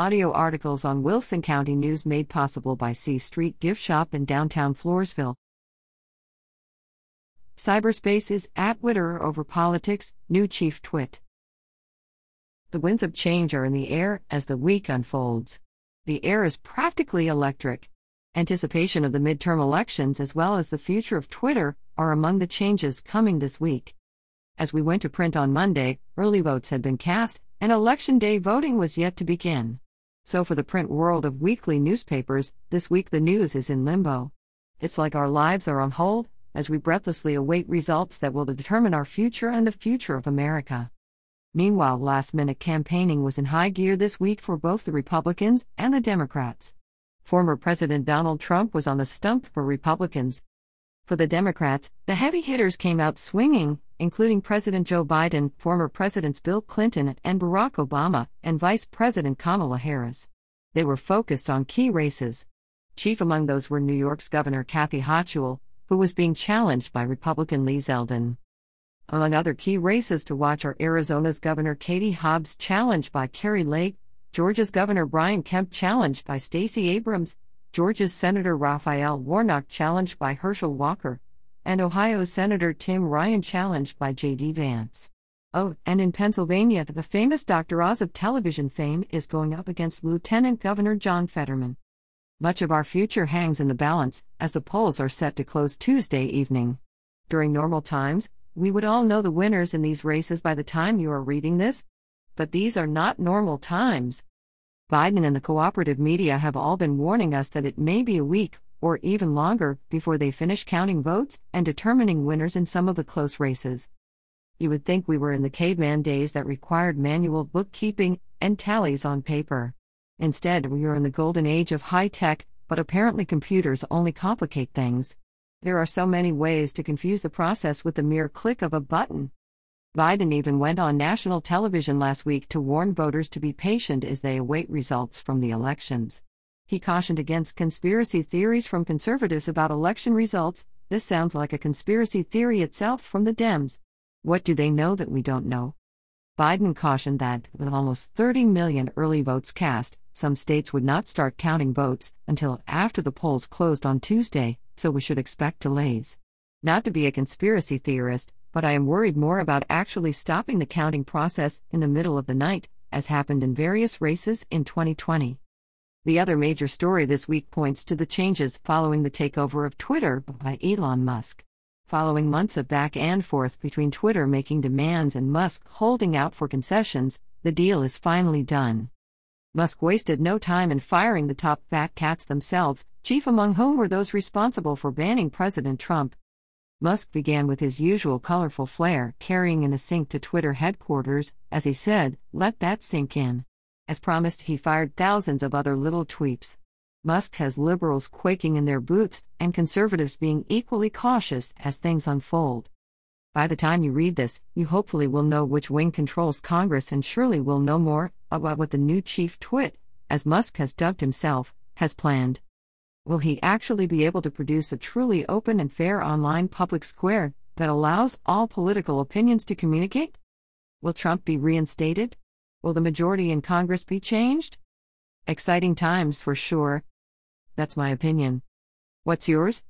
Audio articles on Wilson County News made possible by C Street Gift Shop in downtown Floresville. Cyberspace is at Twitter over politics, new chief twit. The winds of change are in the air as the week unfolds. The air is practically electric. Anticipation of the midterm elections as well as the future of Twitter are among the changes coming this week. As we went to print on Monday, early votes had been cast, and election day voting was yet to begin. So, for the print world of weekly newspapers, this week the news is in limbo. It's like our lives are on hold as we breathlessly await results that will determine our future and the future of America. Meanwhile, last minute campaigning was in high gear this week for both the Republicans and the Democrats. Former President Donald Trump was on the stump for Republicans. For the Democrats, the heavy hitters came out swinging, including President Joe Biden, former Presidents Bill Clinton and Barack Obama, and Vice President Kamala Harris. They were focused on key races. Chief among those were New York's Governor Kathy Hochul, who was being challenged by Republican Lee Zeldin. Among other key races to watch are Arizona's Governor Katie Hobbs challenged by Kari Lake, Georgia's Governor Brian Kemp challenged by Stacey Abrams, Georgia's Senator Raphael Warnock challenged by Herschel Walker, and Ohio's Senator Tim Ryan challenged by J.D. Vance. Oh, and in Pennsylvania, the famous Dr. Oz of television fame is going up against Lieutenant Governor John Fetterman. Much of our future hangs in the balance, as the polls are set to close Tuesday evening. During normal times, we would all know the winners in these races by the time you are reading this. But these are not normal times. Biden and the cooperative media have all been warning us that it may be a week, or even longer, before they finish counting votes and determining winners in some of the close races. You would think we were in the caveman days that required manual bookkeeping and tallies on paper. Instead, we are in the golden age of high tech, but apparently computers only complicate things. There are so many ways to confuse the process with the mere click of a button. Biden even went on national television last week to warn voters to be patient as they await results from the elections. He cautioned against conspiracy theories from conservatives about election results. This sounds like a conspiracy theory itself from the Dems. What do they know that we don't know? Biden cautioned that, with almost 30 million early votes cast, some states would not start counting votes until after the polls closed on Tuesday, so we should expect delays. Not to be a conspiracy theorist, but I am worried more about actually stopping the counting process in the middle of the night, as happened in various races in 2020. The other major story this week points to the changes following the takeover of Twitter by Elon Musk. Following months of back and forth between Twitter making demands and Musk holding out for concessions, the deal is finally done. Musk wasted no time in firing the top fat cats themselves, chief among whom were those responsible for banning President Trump. Musk began with his usual colorful flair, carrying in a sink to Twitter headquarters, as he said, let that sink in. As promised, he fired thousands of other little tweeps. Musk has liberals quaking in their boots and conservatives being equally cautious as things unfold. By the time you read this, you hopefully will know which wing controls Congress and surely will know more about what the new chief twit, as Musk has dubbed himself, has planned. Will he actually be able to produce a truly open and fair online public square that allows all political opinions to communicate? Will Trump be reinstated? Will the majority in Congress be changed? Exciting times for sure. That's my opinion. What's yours?